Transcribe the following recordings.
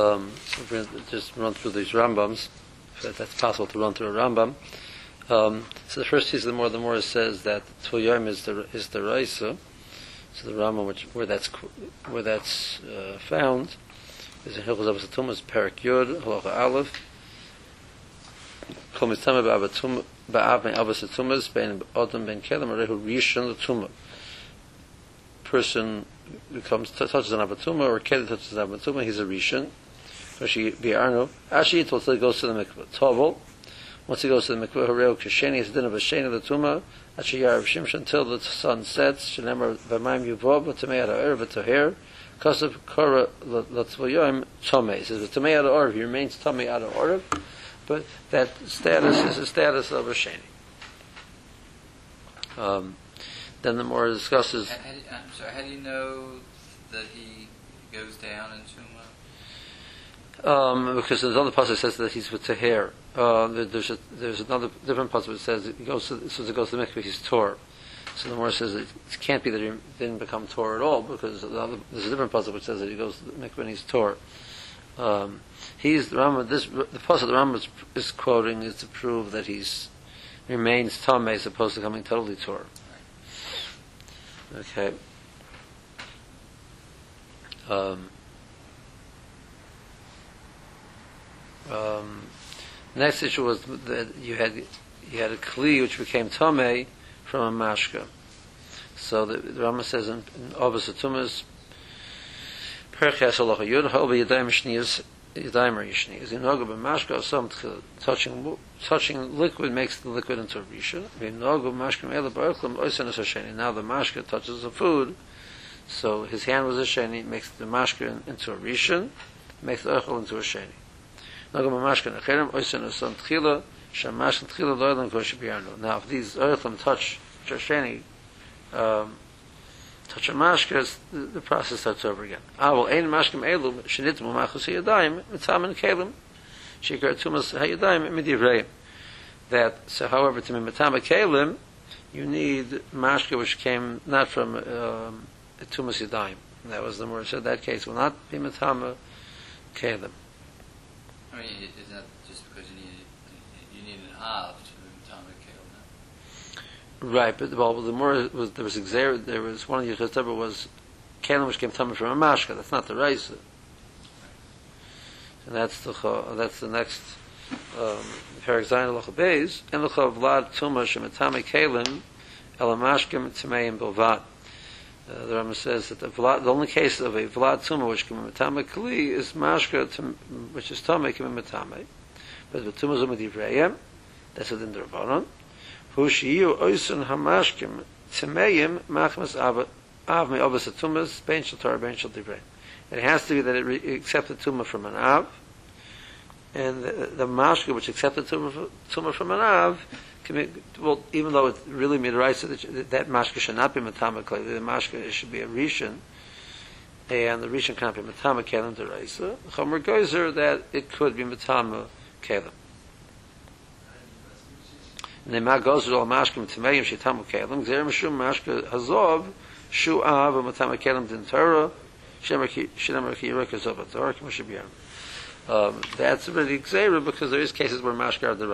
Um, just run through these Rambams, if that's possible to run through a Rambam. Um, so the first of the more, the more says that Tvoyim is the is the Raisa. So the Rambam, which where that's where that's uh, found, is in Hilchos Abbas Tumas, Perak Yud, Halacha Aleph. Kol Ba'abatum Ba'av Ben Abbas Tumas, Ben Odom Ben Kelim, Arehu Rishon Tumah. Person becomes touches an abatuma or kid touches an abatuma, he's a rishon. Rashi bi'arnu. Ashi until he goes to the mikvah. Tovel. Once he goes to the mikvah, hareu kasheni is din of a sheni the tuma. Ashi yarav shimshon until the sun sets. Shenemar v'mayim yuvov v'tamei ad ha'er v'toher. Kasav kora l'tzvoyoim tomei. He says v'tamei ad ha'or. He remains tomei ad ha'or. But that status is a status of a sheni. Um, then the more discusses. How, do, I'm sorry, how do you know that he goes down in Tuma? Um, because there's another that says that he's with Tahir. Uh, there's a, there's another different passage that says he goes to, so he goes to the mikveh, he's Tor. So the more says it can't be that he didn't become Tor at all because the other, there's a different passage which says that he goes to the mikveh and he's Tor. Um, he's the Rambam. This the passage the Rambam is, is quoting is to prove that he's remains Tameh as opposed to coming totally Tor. Okay. Um, um, next issue was that you had you had a kli which became tame from a mashka. So the, the Rama says in, in Obas Atumas, yud yadayim Noga b'mashka touching touching liquid makes the liquid into a rishon. In Noga b'mashka me'ela b'archlam oisen as a sheni. Now the mashka touches the food, so his hand was a sheni, makes the mashka into a rishon, makes the archel into a sheni. no go mamash ken khalem oy sen tchilo tkhila shamash tchilo do yadan kosh biano now if these earthen touch shashani um touch a mashkas the process starts over again ah well ein mashkem elu shenit mo machos yadaim mitzamen kalem shikar tumas hayadaim midivrei that so however to mitzamen kalem you need mashka which came not from um, tumas yadaim that was the more said so that case will not be mitzamen kalem I mean, i- is that just because you need you need an av to Tama Kale? Right, but well, the more was there was exer- there was one of the Yichas was kelim which came tummy from a mashka. That's not the rice. And that's the that's the next um, Perak Zayin Locha Beis and Locha Vlad Tuma Shemetame Kelim El Mashkim Tmeim Bilvad. The Rambam says that the, the only case of a Vlad Tuma which can be Metame Kli is Mashka Tum- which is Tame can be Metame. But the Tuma Zuma Divrayim, that's within the Rabbanon. Hu Shiyu Oisun Hamashkim Tmeim Machmas Av Av Me Obas Tumas Ben Shal Torah Ben Shal Divrayim. It has to be that it re- accepted Tumah from an Av, and the, the mashka which accepted tumah, from an av, well, even though it really made right so that mashka should not be matama the mashka should be a rishon, and the rishon cannot be matama kelim to raisa. Chomer gozer that it could be matama kelim. And the gozer al mashkim tmeim shitamu kelim gzer mishum mashka hazov shu av matama kelim din Torah shemer ki yirak hazov Torah k'moshe um, that's really xera because there is cases where mashka are the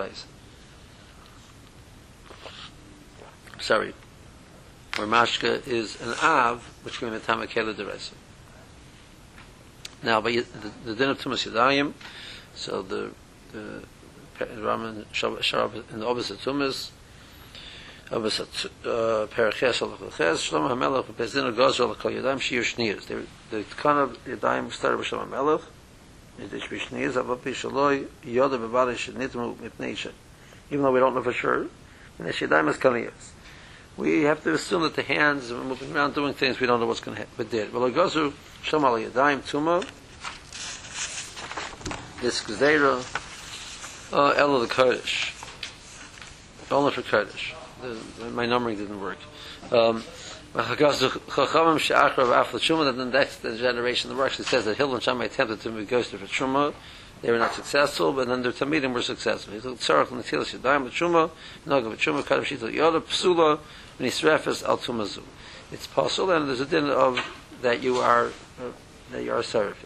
sorry, where mashka is an av, which we're going to time a kele deresa. Now, but the, the din of Tumas Yadayim, so the, the Raman Shabbat in the Obis of Tumas, Obis of uh, Periches al Leches, Shalom HaMelech, Bezdin of Gozo al Kol Yadayim, Shir Shniyaz. The Tkan of Yadayim started with Shalom HaMelech, it is Shnirs, Abba Pishaloi, Yoda Bebali Shnitmu Mipnei Even though we don't know for sure, and the Shadayim is Kaliyas. We have to assume that the hands are moving around doing things we don't know what's going to happen. But did. Well, Gozu Shem Al Yadayim Tuma. This Gzeira uh, Ella the Kodesh. Only for Kodesh. The, my numbering didn't work. Um, Chachamim she'achar of afla truma. Then the next generation, the Bar actually says that Hillel and Shammai attempted to be ghosted for truma. They were not successful, but then their tamidim were successful. He took tzarach and the shadayim with truma, noga with truma, kadav shita yoda psula, v'nisrefes al tumazu. It's possible, and there's a din of that you are uh, that you are served.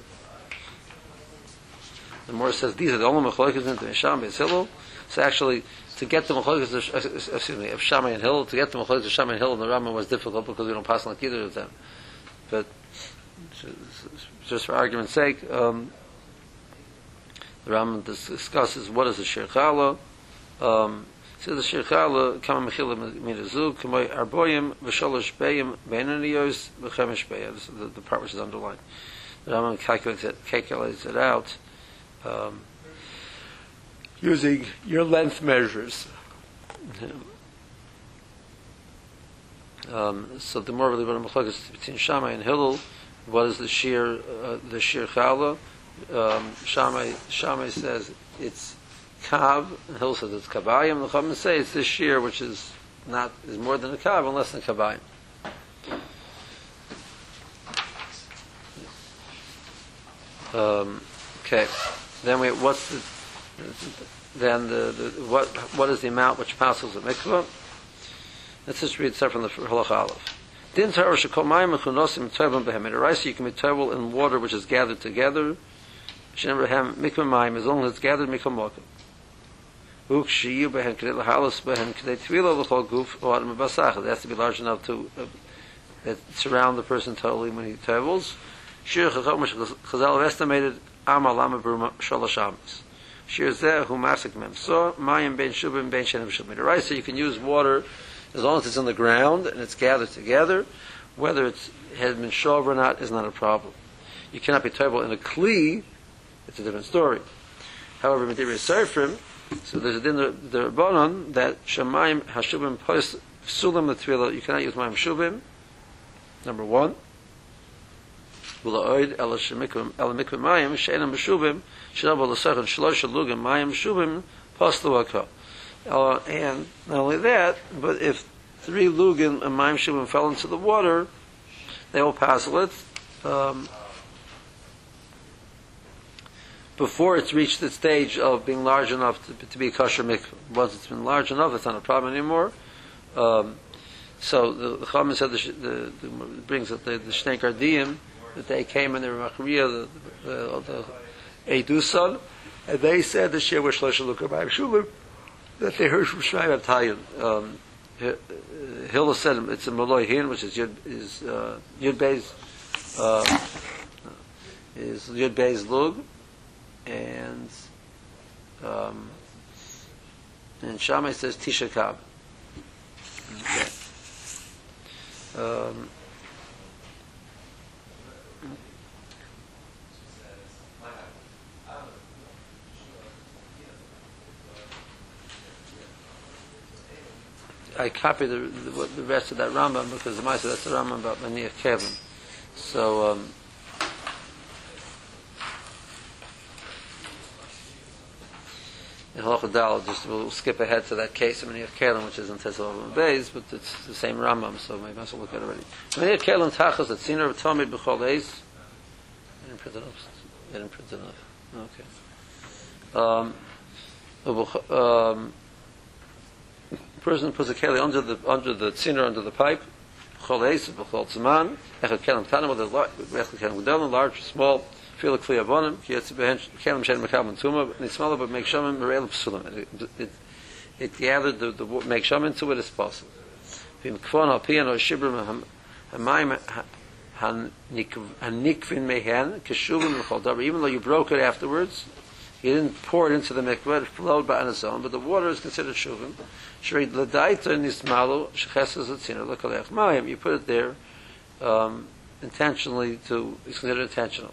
The Morris says these are the only machlokas into Misham Beis Hillel. So actually, to get the machlokas, of, uh, excuse me, of Shammai and Hillel, to get the machlokas of Shammai and Hillel in the Rambam was difficult because we don't pass like either of them. But just for argument's sake, um, the Rambam discusses what is a shirchala. Um, so the shirchala kama mechila minazu kama arboyim v'sholosh beyim benaniyos v'chemesh beyim. This is the, the part which is underlined. The Rambam calculates it, calculates it out um, using your length measures. Um, so the more really what is between Shammai and Hillel, what is the sheer uh, the sheer chala? Um, Shammai Shammai says it's kav, Hillel says it's kabayim. The Chachamim say it's this sheer which is not is more than a kav and less than kabayim. Um, okay, then we what's the then the, the what what is the amount which passes a mikvah? Let's just read stuff from the Halach Aleph. Din Torah shekol mayim mechunosim tevel behem. In a rice you can be tevel in water which is gathered together. Shem behem mikvah mayim as long as it's gathered mikvah mokum. Uk shiyu behem kedei lahalos behem kedei tvila l'chol guf or adam basach. It has to be large enough to uh, surround the person totally when he tevels. Shir chachom chazal have estimated amal lama bruma shalosh amas. Shir zeh hu masik mem. So mayim ben shubim ben shenem shubim. A rice you can use water as long as it's on the ground and it's gathered together, whether it has been shov or not is not a problem. You cannot be terrible in a kli, it's a different story. However, Mediri Seifrim, so there's a din the Rabbanon that Shemaim Hashubim Pos Sulam the Tefillah, you cannot use Mayim Shubim, number one. ולאוid אלא שמיקום אלא מיקום מים שאינם משובם שנבוא לסכן שלוש לוגים מים משובם פוסלו הכל uh, and not only that, but if three lugin and maim shubim fell into the water, they will pass it um, before it's reached the stage of being large enough to, to be a kosher mikvah. Once it's been large enough, it's not a problem anymore. Um, so the, the said the, the, the, brings up the, the Shnei that they came in the Machriya, the, the, the Eidusan, and they said the Shir was Shlosh Lukar Maim Shubim, that they heard from Shmuel Abtayin. Um, Hillel said it's a Malloy Hin, which is Yud, is, uh, Yud uh, is Yud Beis Lug, and, um, and Shammai says Tisha Kab. Okay. Um, I copied the, the, the rest of that Rambam because the Maisa that's the Rambam about Maniach Kevin. So um, in Halacha Dal, just we'll skip ahead to that case of Maniach Kevin, which is in Tesla Bays, but it's the same Rambam, so maybe I should look at it already. Maniach Kevin Tachas at Sinner of Tomid B'chol Eis. I didn't print it off. I didn't print it off. Okay. Um, um, person puts a keli under the under the tzinner under the pipe. Chol eis b'chol tzman. Echad kelim tanim with a echad kelim gedolim, large small. Feel a kli avonim. Ki yetzi behen kelim shen mekam and tuma. And it's smaller, but make shamim merel psulim. It, it, it gathered the, the make shamin to it as possible. Vim kvon al pian or shibrim hamayim hanikvin mehen keshuvim l'chol davar. Even though you broke it afterwards, you didn't pour it into the mikveh, it flowed by on its own, but the water is considered shuvim. Shreid l'daita nismalu shecheses etzina l'kalech mayim. You put it there um, intentionally to, it's considered intentional.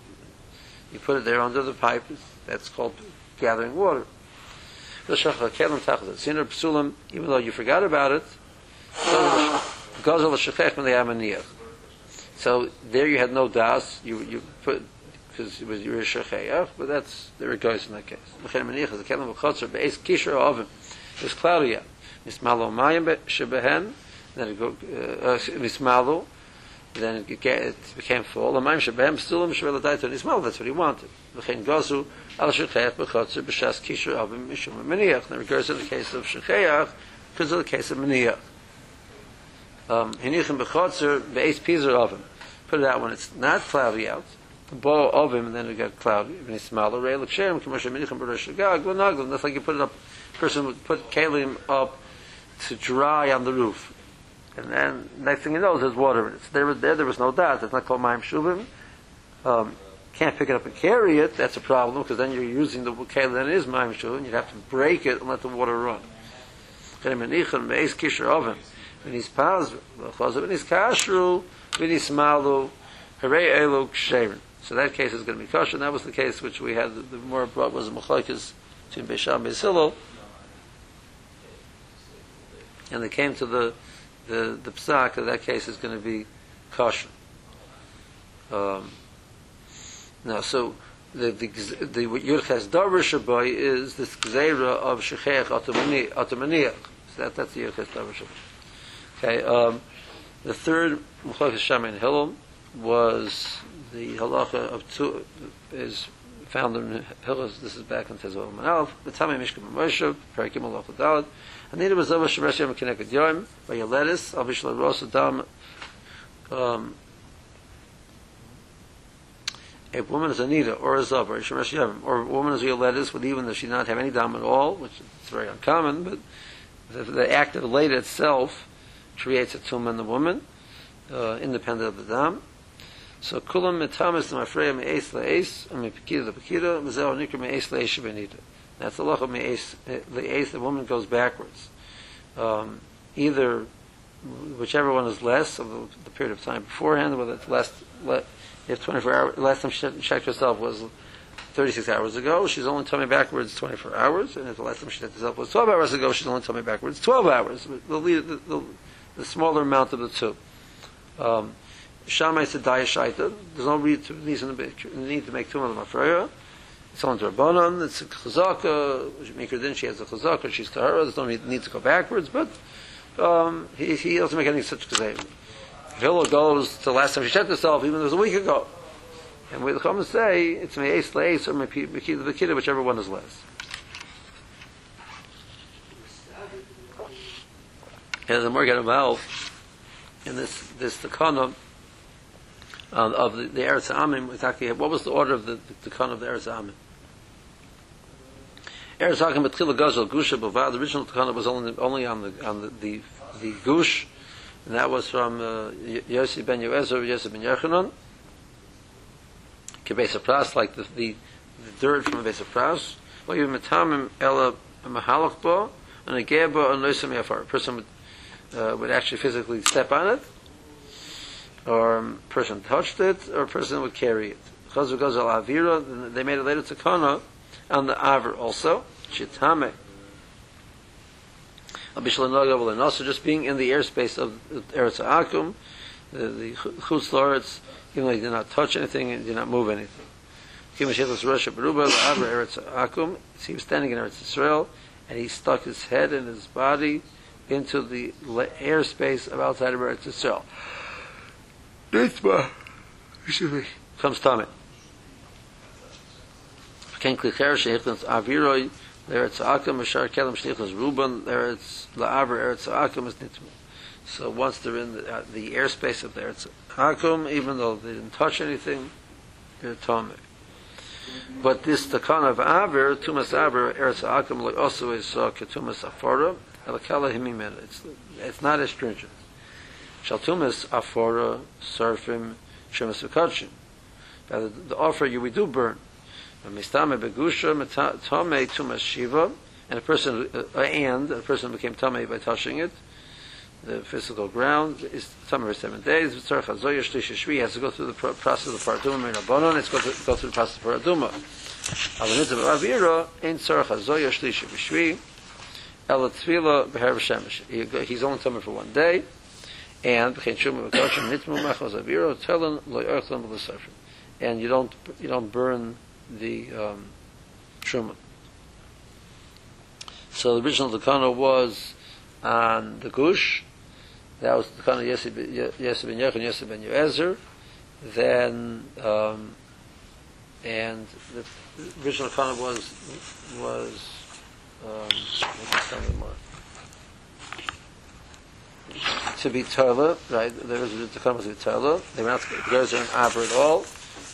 You put it there under the pipe, that's called gathering water. Even though you forgot about it, so there you had no das, you, you put because it was your shechayach, but that's there it goes in that case. L'chen menich is a kelim b'chotzer be'es kisher. It's cloudy yet. Mismalo mayim shebehen, then it go uh, mismalo, then it, it became full. The mayim shebehen still shebel adaita nismalo. That's what he wanted. L'chen gozu al shechayach b'chotzer b'shas kisher oven mishum meniyach. Then it goes in the case of shechayach because of the case of meniyach. Um, Hinichem b'chotzer be'es pizer oven. Put it out when it's not cloudy out bow of him, and then it got cloudy. And he smiled, "Arei l'ksherim k'moshe minichem b'rosh gag v'naglim." That's like you put it up. Person would put kalim up to dry on the roof, and then next thing you know, there's water in it. So there, there, there was no doubt. It's not called ma'im shuvim. Um, can't pick it up and carry it. That's a problem because then you're using the kalim that is ma'im shuvim. You'd have to break it and let the water run. So that case is going to be kosher. That was the case which we had. The, the more brought was a machlokes between Beisham and Beis and they came to the the the psak that that case is going to be kosher. Um, now, so the the the what Yurches Darish Shabai is this gzeira of Shechech Otomaniach. So that that's the Yurches Darish Okay. Um, the third Machlokes Shammai and Hillel was the halacha of two is found in Hilchos. This is back in Manalf. The Tamei Mishkan Moshe Perikim Halacha Dalad. And neither was Zava Shemesh Yom Keneged Yom by Yaletis Avish LaRosa Dam. Um, a woman is a nida or a zav or a shemesh yavim, or a woman is a yoledis with even though she not have any dam at all, which is very uncommon, but the, the act of leda itself creates a tumah in the woman, uh, independent of the dam. So kulam mitamis mafreya me'es le'es, and me'pekida le'pekida, mezeo nikra me'es le'es shebenida. That's the locha me'es le'es, the woman goes backwards. Um, either, whichever one is less of the, the period of time beforehand, whether it's less, le, if 24 hours, last time she checked herself was 36 hours ago, she's only me backwards 24 hours, and if the last time she checked herself was 12 hours ago, she's only me backwards 12 hours. The, the, the, the smaller amount of the two. Um, Shammai said Dayashaita. There's no reason to need to make two of them afreya. On Rabbanon. It's a chazaka. Her then she has a chazaka. She's tahara. There's no need, to go backwards. But um, he, he doesn't make any such kazayim. Hillel goes to the last time she checked herself, even though it was a week ago. And we come and say it's me'es le'es or me'kida v'kida, whichever one is less. And the get involved in this this takana uh, of the, the Eretz Amim, exactly what was the order of the, the takana of the Eretz Amim? Eretz Amim Betchila Gazal Gusha Bavad. The original takana was only only on the on the the, the gush, and that was from uh, Yossi ben Yoezer, Yossi ben Yechanan. Kebesa Pras, like the, the, the dirt from a Besa Pras. Or you Metamim Ela Mahalach Bo, and a Geba and Noisam Yafar. A person would, uh, would actually physically step on it, or a person touched it, or a person would carry it. Chazu al Avira, they made it later to Kana, on the Aver also. Chitame. And also just being in the airspace of Eretz Akum, the, the Chutz Loretz, even though he did not touch anything and did not move anything. He was standing in Eretz Israel, and he stuck his head and his body into the airspace of outside of Eretz Israel. Nitma, excuse me, comes Tommy. Ken Akum Mashar Kelam Eretz La'aver Akum is. So once they're in the, uh, the airspace of the Eretz Akum, even though they didn't touch anything, they're Tommy. But this takana of Aver, Tumas Aver, Eretz Akum, also is uh, Ketumas Afora, Elakala Himimena. It's, it's not as stringent. Shaltumas Afora, Surfim, Shemas V'Kachim. The, the offer you we do burn. the mistame begusha tome to mashiva and a person uh, uh and a person became tome by touching it. The physical ground is summer seven days. With sarfa zoyesh tish shvi has to go through the process of parduma and abonon it's got to go through the process of parduma aber nit aber wir in sarfa zoyesh tish shvi el tsvila beher shamish he's only summer for one day. And b'chein shum with kosher mitzvah mach was a lo yorchlam with the and you don't you don't burn the um, truma. So the original dekana was on the gush, that was the of Yosef ben Yechon, Yosef ben Yoezer, then, um, and the original kind was, was, um. To be Torah, right? There was the kind to be Torah. They were not Gezer and Aber at all.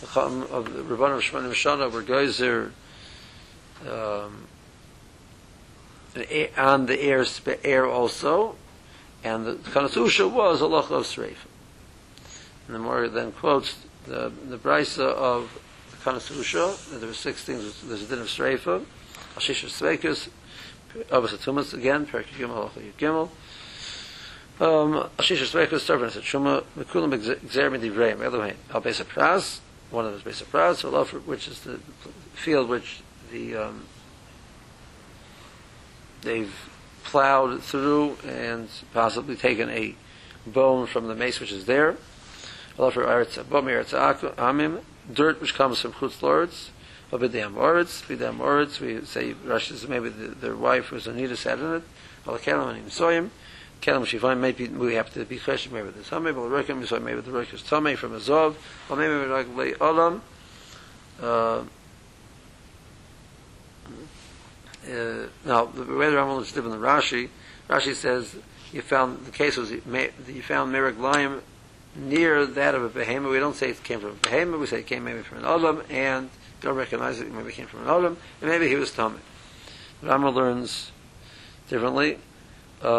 Chacham of the Rabbanim Shemanim Shana were Geyser um, on the air, air also, and the Kanasusha was a loch of Sreifa. And the more then quotes the, the Brisa of the Kanasusha, that there were six things, there's a din of Sreifa, Ashisha Sveikus, Abbas Atumas again, Perik Gimel, Halacha Gimel, um, Ashisha Sveikus, servants at Shuma, Mekulam Exer Midivrei, Elohim, Al Praz, one of those Besa Praz, Alof, which is the field which the, um, they've plowed through and possibly taken a bone from the mace which is there. Dirt which comes from Chutz Lords, or Bidam Oretz, Bidam Oretz, we say Rashi says maybe the, their wife was Anita sat in it, Allah Kelam and Soyim, Kelam Shifayim, maybe we have to be question maybe the Tameh, but Rekim Yisoy, maybe the Rekim is Tameh from Azov, or maybe like Lei Olam, uh, uh, now the way the Rambam is different than Rashi. Rashi says you found the case was you found Merek Liam near that of a behemoth. We don't say it came from a behemoth. We say it came maybe from an olam, and don't recognize it. Maybe it came from an olam, and maybe he was tummy. Rambam learns differently. You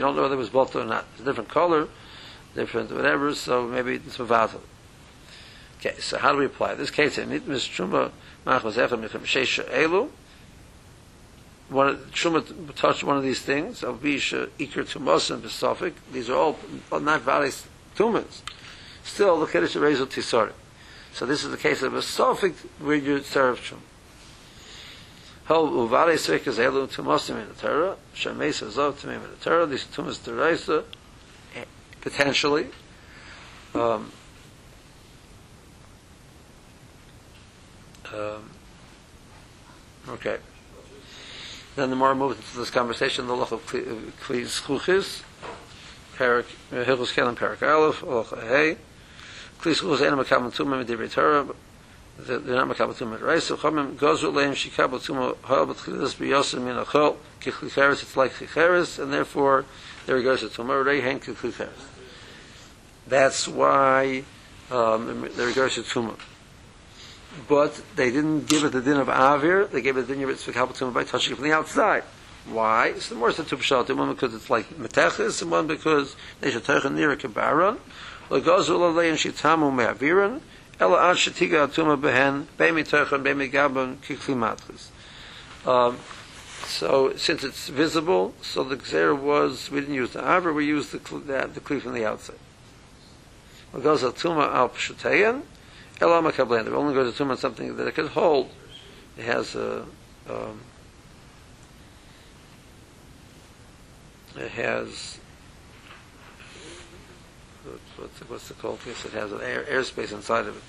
don't know whether it was both or not. It's a different color different whatever, so maybe it's mavatal. Okay, so how do we apply this case? In it mis truma touched one of these things. Of bisha iker tumos and besofik. These are all not valid tumors. Still, the kiddush rezel tisorim. So this is the case of a sofik where you serve truma. Hol uvale sekas elu tumosim in the Torah. Shemes azov tumim in the Torah. These tumas deraisa potentially. Um, um, okay. Then the more moves into this conversation, the loch of Kli Schuchis, Perik, Hilchus Kelim Perik Aleph, Loch Hey, Kli Schuchis Enam Akam Tumah Medivri Torah, they're not Makabal Tumah Reis, Chomim Gozu Leim Shikabal Tumah Hal B'Tchilis B'Yosim Min Achol, Kichlicheres, it's like Chicheres, and therefore there goes to Tumah Rei Hen Kichlicheres. That's why um, there goes to Tumah. But they didn't give it the din of Avir, they gave it the din of Tzvikabal Tumah by touching it from the outside. Why? So the more the two pshat, one because it's like meteches, and one because they should take a near a kibaron. לא גוזו עליהם שיתהמו מאווירן, אלא עד שתיגע התומה בהן, בין מתוכן, בין מגבן, ככלי מטריס. Um, so since it's visible, so the Xer was, we didn't use the Avra, we used the, the, the Kli from the outside. It goes to Tuma al Pshateyan, El Amakablan. It only goes atuma Tuma something that it could hold. It has a, um, it has what's it, what's it called? Yes, it has an air, airspace inside of it.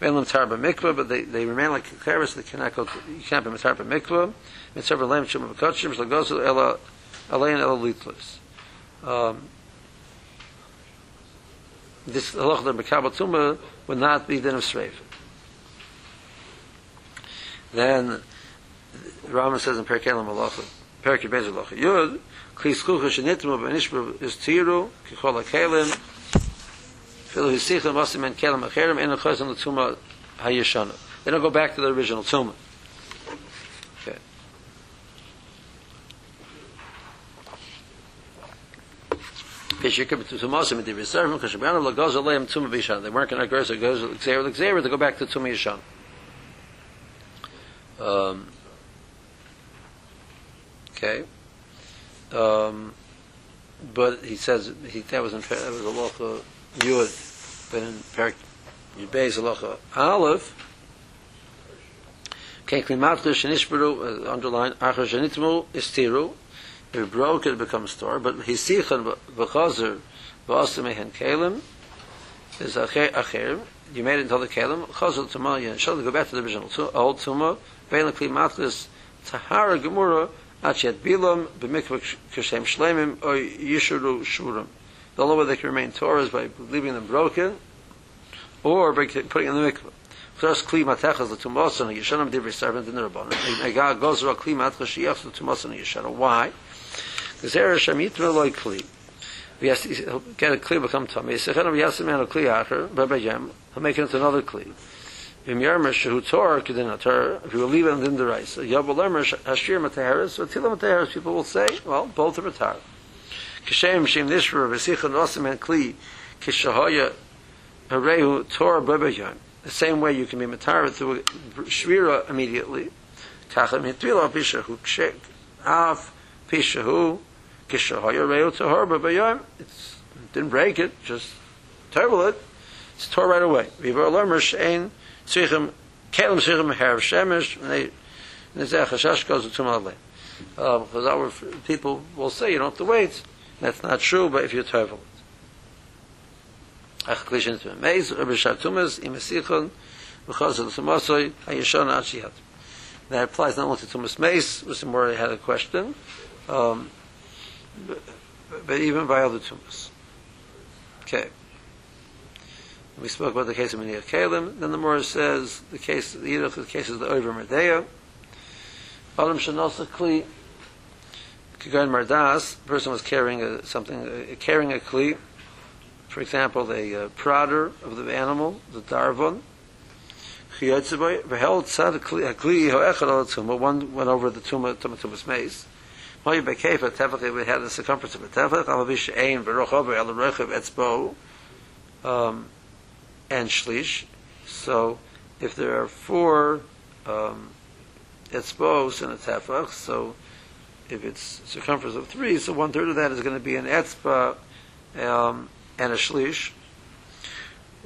Mainly mitzarba mikvah, but they, they remain like kekeres. They cannot go. To, you can't be mitzarba mikvah. Mitzarba lem shum v'kotshim shlegosu ela alein ela litlis. Um, this halach that mekabel tumah would not be din of sreifa. Then Rama says in Perkelim Halacha, Perkei Beis Halacha Yud, Kli Skucha Shenitmu B'Nishba is Tiru, Kichol HaKelim, Filu Hisichel Masim En Kelim HaKerim, En HaChazan L'Tuma HaYeshana. They don't go back to the original Tuma. Okay. They weren't going to go to L'Gzeir L'Gzeir, to go back to Tuma Yeshana. Um, okay. Um, but he says he, that was in that was a locha Yud, but in Perk, Yud Beis Alocha Aleph, Okay, Kli mark the eh, underline, Acha Shnitmu, Istiru, if you broke it, becomes Tor, but Hisichan, V'chazer, V'asim, Ehen, Kelim, is Acher, Acher, you made it into the Kelim, Chazer, Tumah, Yen, Shal, go back to the Bishan, Ol, Tumah, Ve'en, Kli, Matlis, Tahara, Gemurah, Atchiat, Bilam, B'mikvah, Kishem, Shlemim, O, Yishuru, Shurim. The only way they can remain Torah is by leaving them broken, or by putting in the mikvah. First, kli matechas the tumosan yishanam divrei servant in the rabbanon. Ega gozra kli matechas shiyach the tumosan yishana. Why? Gezer Hashem Yitma Loi Kli. He has to get a Kli become Tomei. Yisachenu V'yasem Man a Kli Acher, Bebe Yem, he'll make it into another Kli. V'im Yermer Shehu Tor, Kedin Tor, if you will leave it in the Reis. Yabal Lermer Hashir Mateharis, Vatila Mateharis, people will say, well, both are Matar. Kishem Shem Nishra, V'sichon Osem and Kli, Kishahoya, Harehu Tor Bebe The same way you can be Matar through Shvira immediately. Pishahu Kshek, Av Pishahu, Kishahoya Yem. It's, didn't break it, just terrible it. It's tore right away. Shein, Herav Shemesh, they, Nizeh Hashash goes to Tumale. Uh, because our people will say you don't have to wait. That's not true, but if you're terrible. Ach klishin to meiz, Rabbi Shatumas, Imesichon, because of the Samasoi, Hayashon Achiyat. That applies not only to Tumas Meis, which the more had a question, um, but, but even by other Tumas. Okay. We spoke about the case of Miniyah Kalim. Then the Morah says the case, the Yidduch, the case of the Over Merdea. Adam Shanosa Kli, Kigan Mardas, the person was carrying a, something, uh, carrying a Kli, for example, the uh, of the animal, the Darvon. Tumah, one went over the Tumah, Tumah Tumah's mace. We had the circumference of a Alavish Ein, Verochov, Etzbo, um, and shlish. So if there are four um, etzbos in a tefach, so if it's circumference of three, so one third of that is going to be an etzba um, and a shlish.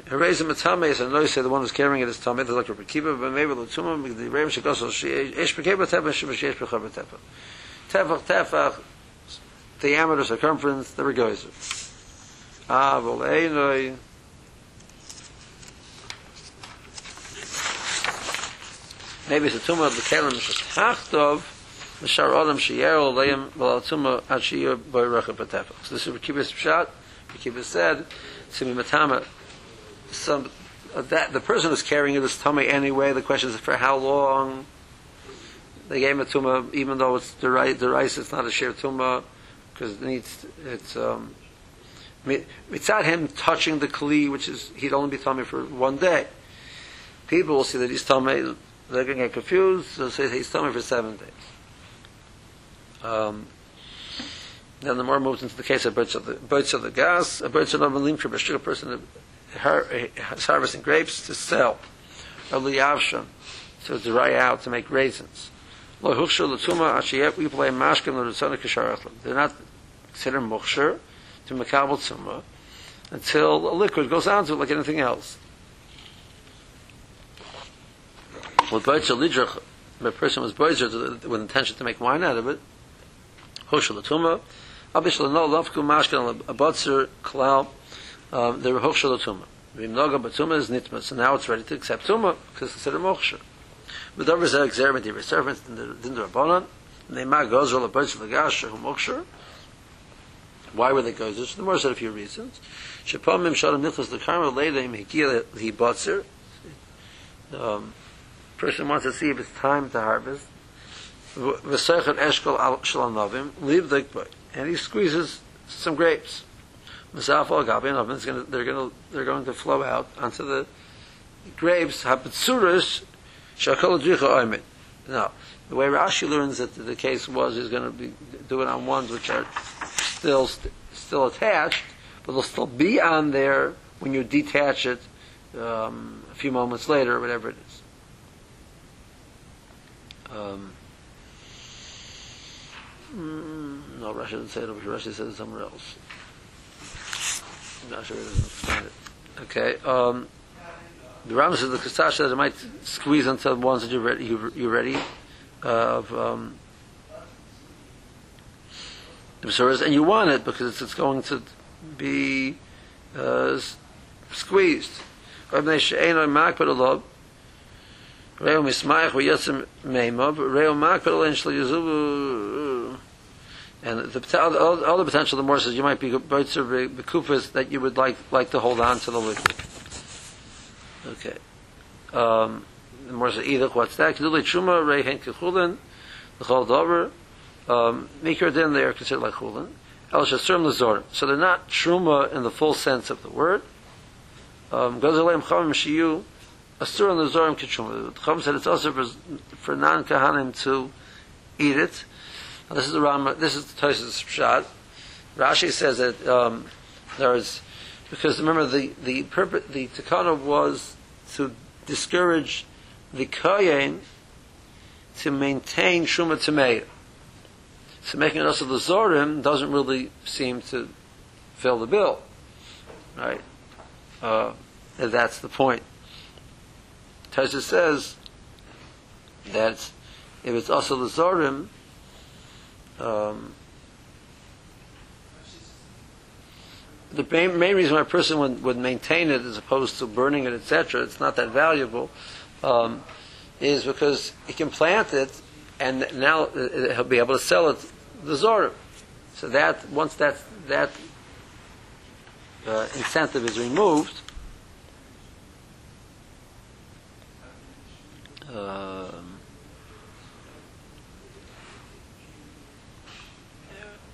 Hereza metames, and notice say the one who's carrying it is tamid, like a Kiva, but maybe the tumah, the reim shekosel, sheesh bekeba tefach, sheesh bekeba tefach. Tefach, tefach, diameter, circumference, the regoizer. Ah, vol einoi, maybe it's a tumah of the kelim shetachtov mishar adam sheyero leim v'al tumah ad sheyir boy rechav b'tefach. So this is Rekibbas Pshat. Rekibbas said, Simi Matama, some, uh, that, the person who's carrying it is tummy anyway. The question is for how long. They gave a tumah, even though it's the rice, it's not a share tumah, because it needs, it's, um, mitzad him touching the kli, which is, he'd only be tummy for one day. People will see that he's tummy they're going to get confused, so say he's tummy for seven days. Um, then the more moves into the case of birds of the birds of the gas, a birds of the for a person is harvesting grapes to sell, or liyavsham, to dry out to make raisins. Lo huksher l'tuma ashiyet we play mashkim l'rutzana kisharachlim. They're not considered muksher to makabel tzuma until a liquid goes on to it like anything else. Boitzer Lidrach, a person was Boitzer with intention to make wine out of it, Hoshel Latuma, Abishal no Lafku Mashkan a Botzer Klal, um, were Hoshel Latuma. Vim Noga Batuma is Nitma, so now it's ready to accept Tuma, because it's considered Moksha. With over Zeh Exeriment, the servants in the Rabbanon, they mag Gozral a Boitzer Lagash, who Moksha, why were they Gozers? The more said a few reasons. Shapam Mim Shalom Nichlas Lekarma, later he he Botzer, um, person wants to see if it's time to harvest. V'sechet eshkol al shalanovim, leave the and he squeezes some grapes. Masaf al gabi and they're going to they're going to flow out onto the grapes. Now, the way Rashi learns that the case was, he's going to be doing on ones which are still still attached, but they'll still be on there when you detach it um, a few moments later, or whatever it is. Um, mm, no, Rashi didn't say it here. Rashi said it somewhere else. Sure it doesn't explain it. Okay. Um, the Rambam says the Kasash says it might squeeze until once that you're ready. You, you're ready uh, of um, the Besuras, and you want it because it's, it's going to be uh, squeezed. Reo mismayach v'yotzim meimov, reo makbel en shlo yuzuvu. And the, all, all the potential, the more says you might be boitzer bekufas that you would like like to hold on to the liquid. Okay. Um, the more says either what's that? Kedulei truma rei hen kechulin, the chol dover, um, Mikra Din, they are considered like Chulin. El Shasurim Lazorim. So they're not Truma in the full sense of the word. Um, Gozalem Chamim Shiyu, Asur and Lazorim Kitruma. The Chum said it's also for, for non-Kahanim to eat it. Now, this is the Rama, this is the Tosis. Rashi says that um, there's, because remember the, the purpose, the Takana was to discourage the Kayin to maintain Shuma Tameya. So making it also the Zorim doesn't really seem to fill the bill. Right? Uh, that's the point. Taisa says that if it's also the Zorim, um, the main, main reason why a person would, would maintain it as opposed to burning it, etc., it's not that valuable, um, is because he can plant it and now uh, he'll be able to sell it the Zorim. So that, once that, that uh, incentive is removed, um,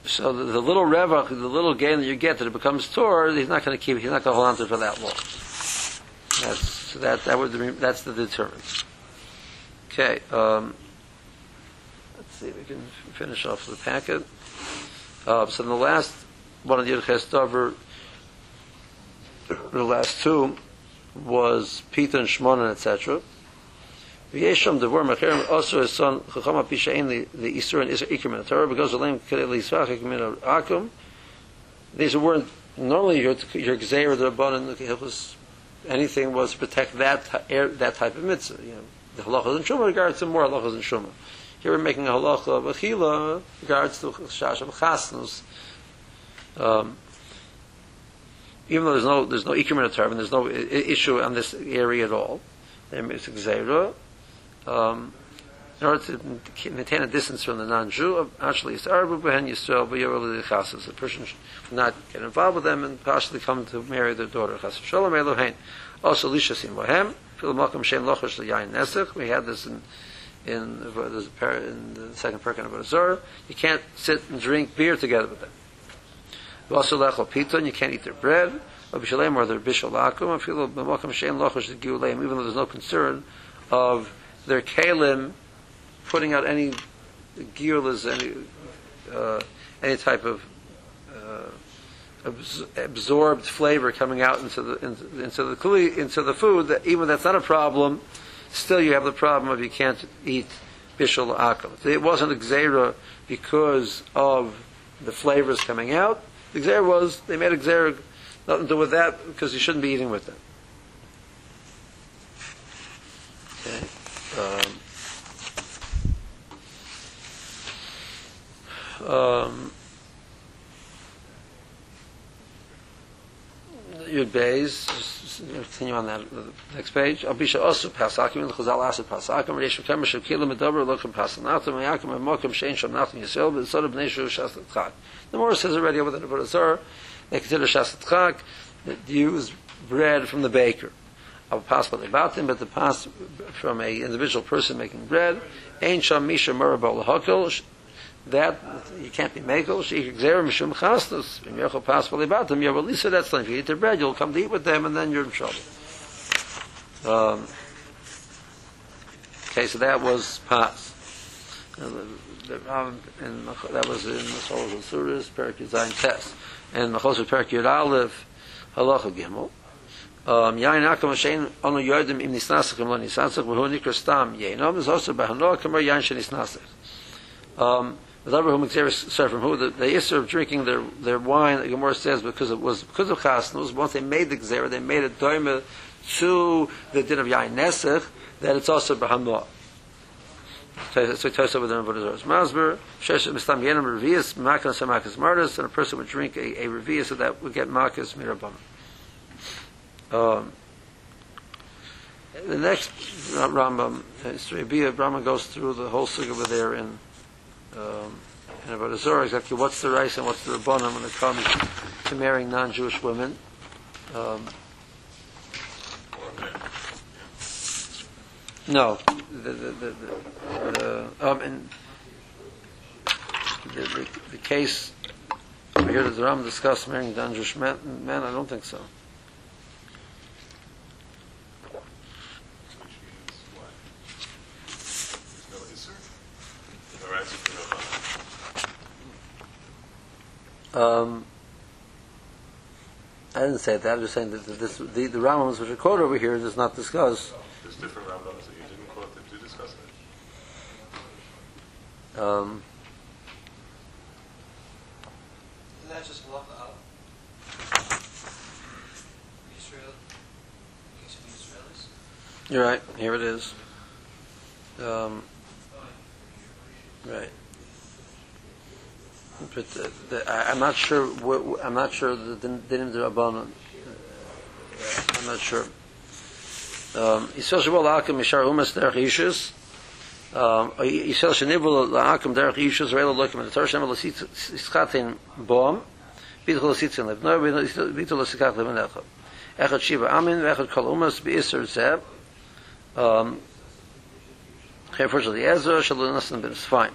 so the, the little revach, the little gain that you get that it becomes tor, he's not going to keep. He's not going to hold on to it for that long. That's so that that that's the deterrent. Okay. Um, let's see. We can finish off the packet. Uh, so in the last one of the Yerches Dover, the last two was Peter and Shmona, etc. V'yesham devor macherim also his son chacham apishain the the Isur and Isur Iker min Torah because Elim kedei lisvach min akum. These weren't normally your your gzeir the rabbanon it was anything was to protect that that type of mitzvah. You know, the halachas and shuma regards to more halachas and shuma. Here we're making a halacha of achila regards to shash of chasnus. Um, even though there's no there's no in Torah, and there's no issue on this area at all, it's a gzeira. Um, in order to maintain a distance from the non-Jew, actually, it's Arbu Behen Yisrael B'Yorel Chasas. The person should not get involved with them and partially come to marry their daughter. Shalom Elohein. Also, Lisha Sim Bohem. Fil Malcolm Shem Lochash Yain Nesach. We had this in in the, in the second perkin of Azor. You can't sit and drink beer together with them. Also, Lechol Piton. You can't eat their bread. Abishalem or their Bishal Akum. Fil Malcolm Shem Lochash Giuleim. Even though there's no concern of their kalim putting out any gearless, any uh, any type of uh, abs- absorbed flavor coming out into the into, into the kli- into the food. That even that's not a problem. Still, you have the problem of you can't eat bishul akal. It wasn't a gzera because of the flavors coming out. The gzera was they made a gzera nothing to do with that because you shouldn't be eating with them. Um, um, Yud Beis, continue on that the next page. Abisha also pasakim and chazal asid pasakim. Reish Mekem Shekila Medaber Lokim Pasanatim Yakim and Mokim Shein Sham Natim Yisrael but sort of Neshu Shasat Chak. The Morris says already over the Nebuchadnezzar they consider Shasat Chak that use bread from the baker. Of possible them, but the pass from a individual person making bread. Ein Sham Misha Merabal Hakel that you can't be megal. She gzera mishum chastus. You're possible about them, you're at least that's time. If you eat their bread, you'll come to eat with them, and then you're in trouble. Um, okay, so that was pas. And the, the, that was in the Solas of Suras, Perak Zayin Tes. And Machos of Perak Yud Aleph, Halacha Gimel. Um, Yain Akam Hashem Onu Yodim Im Nisnasach Lo Nisnasach V'hu Nikra Stam Yeinom is also Bahanoah Kamar Yain Shenisnasach. Um, from who the, the issue of drinking their, their wine, the Gemara says, because it was because of chasnus. Once they made the gzera, they made it doima to the din of yain nesach. That it's also b'hamnoah. So it tells over the Rebbe Zor's Masber, Shesh Mistam Yenim Revius, Makas and Makas Mardus, and a person would drink a, a Revius so that would get Makas Mirabam. Um, the next Rambam, history, Rambam goes through the whole over there in um, and about a exactly what's the rice and what's the rabbanon when it comes to marrying non-Jewish women. Um, no, the, the, the, the, um, and the, the, the case we hear the Ram discuss marrying dangerous men, men, I don't think so. Which means what? There's no Isser? No answer for no Um, I didn't say that. I'm just saying that this, the, the Rambams which are quoted over here does not discuss. There's different Rambams that you didn't quote that do discuss it. Um, Isn't that just love out? Israel, used to be Israelis? you're right. Here it is. Um, But uh, the, I, I'm not sure. What, I'm not sure the dinim derabbanon. Uh, I'm not sure. Um, Yisrael shabal la'akim mishar umas derech ishus. Um, Yisrael shenibul la'akim derech ishus re'el lokim and the Torah shemal l'sitzatin bom bitul l'sitzin lev no bitul l'sikach lev necha echad shiva amin echad kol umas b'isr zeb um, First of the Ezra, Shalom Nasan ben fine.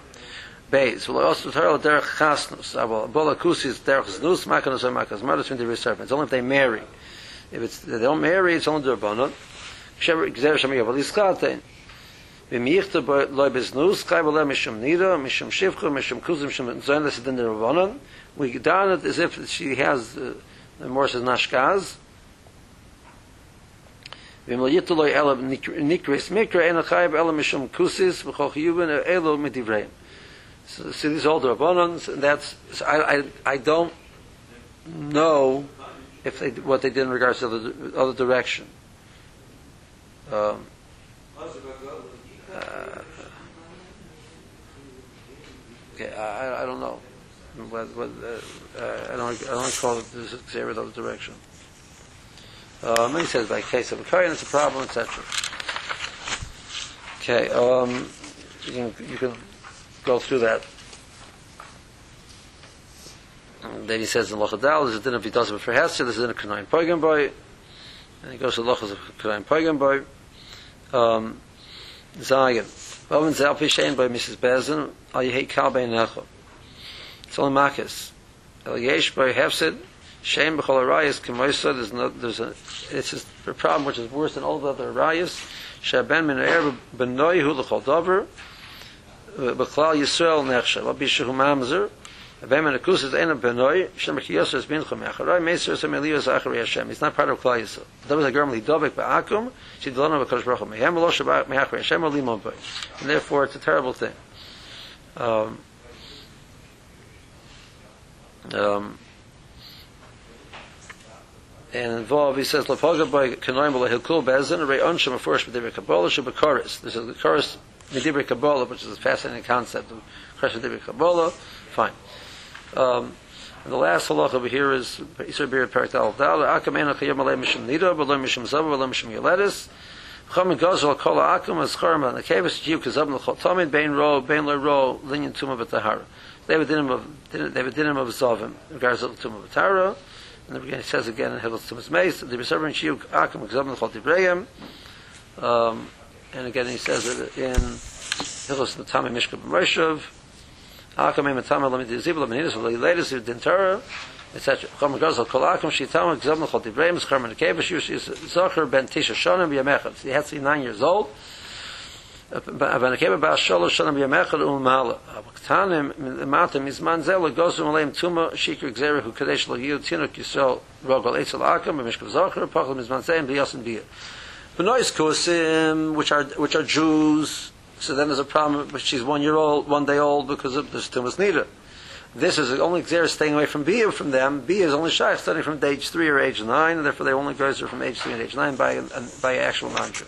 base. Will also throw their khasnus abo bolakusi is their khasnus makanus and makas mothers in the reserve it's only if they marry. If it's they don't marry it's only their bonus. Shever gzer shami abo iskaten be michte bei leibes nus kaibele mishum nido mishum shivkhu mishum kuzim shum zayn das in the bonus we down it as if she has uh, the morses nashkaz. ווען מיר יטלוי אלע ניקריס מיקרא אין דער קייב אלע מישום קוסיס בכוח יובן אלע מיט So, see these older abundance, and that's so I, I I don't know if they what they did in regards to the other direction. Um, uh, okay, I, I- don't know. What, what, uh, uh, I don't I don't call it the other direction. Um, he says by case of a Kohen, it's a problem, etc. Okay, um, you can you can go through that. And then he says in Lochadal, this is din if he does it for Hester, this is a Kanaim Poigan boy. And he goes to Lochas of Kanaim Poigan boy. Um, Zayin. Oven Zalpi Shein by Mrs. Bezin, Al Yehi Kal Bein Necho. It's only Makis. El Yesh by Hefsid, Shein B'chol Arayas, Kemoisa, there's no, there's a, it's just a problem which is worse than all the other Arayas. Shaben Min Er B'noi Hu L'chol Dover, בכלל ישראל נחשב, על פי שהוא ממזר, ובהם הנקוס is אין בנוי, שם כי יוסר is בינכו מאחורי, מייסר is המליאס אחרי השם. It's not part of כלל ישראל. דבר זה גרם לדבק בעכום, שדלנו בקדוש ברוך הוא מהם, ולא שבא מאחורי השם, או לימון בו. And therefore it's a terrible thing. Um, um, and involved, he says, Lapoga by Kanoim Bala Hilkul Bezin, Ray Onsham, of course, Medivir Kabbalah, Shabakaris. This is the chorus, Medivir Kabbalah, which is a fascinating concept of Chorus Medivir Kabbalah. Fine. Um, and the last halach over here is Isra Bir Perak Dal Dal, Akam Ena Chayam Alei Mishim Nida, Bala Mishim Zava, Bala Mishim Yeledis, Chom Gazal Kol Akum, as Charma, and the Kavis Jiv, Kazab L'chol Tomid, Bein Ro, Bein Le Ro, Linyan Tumah V'Tahara. They were dinim of, they were dinim of Zovim, in regards to the Tumah V'Tahara, and then it says again in Hilchos Tumas Meis, the Beservant Shiuk Akim Gzam L'chol Tibreyim, um, and again he says it in Hilchos Natami Mishka B'Moshev, Akim Em Natami Lamid Yiziv Lamid Yiziv Lamid Yiziv Lamid Yiziv etc. Chom Gazal Kol Akim Shitam Gzam L'chol Tibreyim, Zchar Men Kevish Yush Zocher Ben Tisha Shonim B'Yamechad. He had to be nine years old, ונקבה בעל שלוש שנים ביום אחד ולמעלה. אבל קטנים למטה מזמן זה לגוזם עליהם תומה שיקר גזרה הוא כדי שלא יהיו תינוק ישראל רוגל עץ על עקם במשכב זוכר פחד מזמן זה הם Benois Kusim, which are which are Jews. So then there's a problem. But she's one year old, one day old because of the Tumas Nida. This is only Xer staying away from B from them. B is only shy studying from age three or age nine, and therefore they only goes from age three and age nine by by actual non-Jew.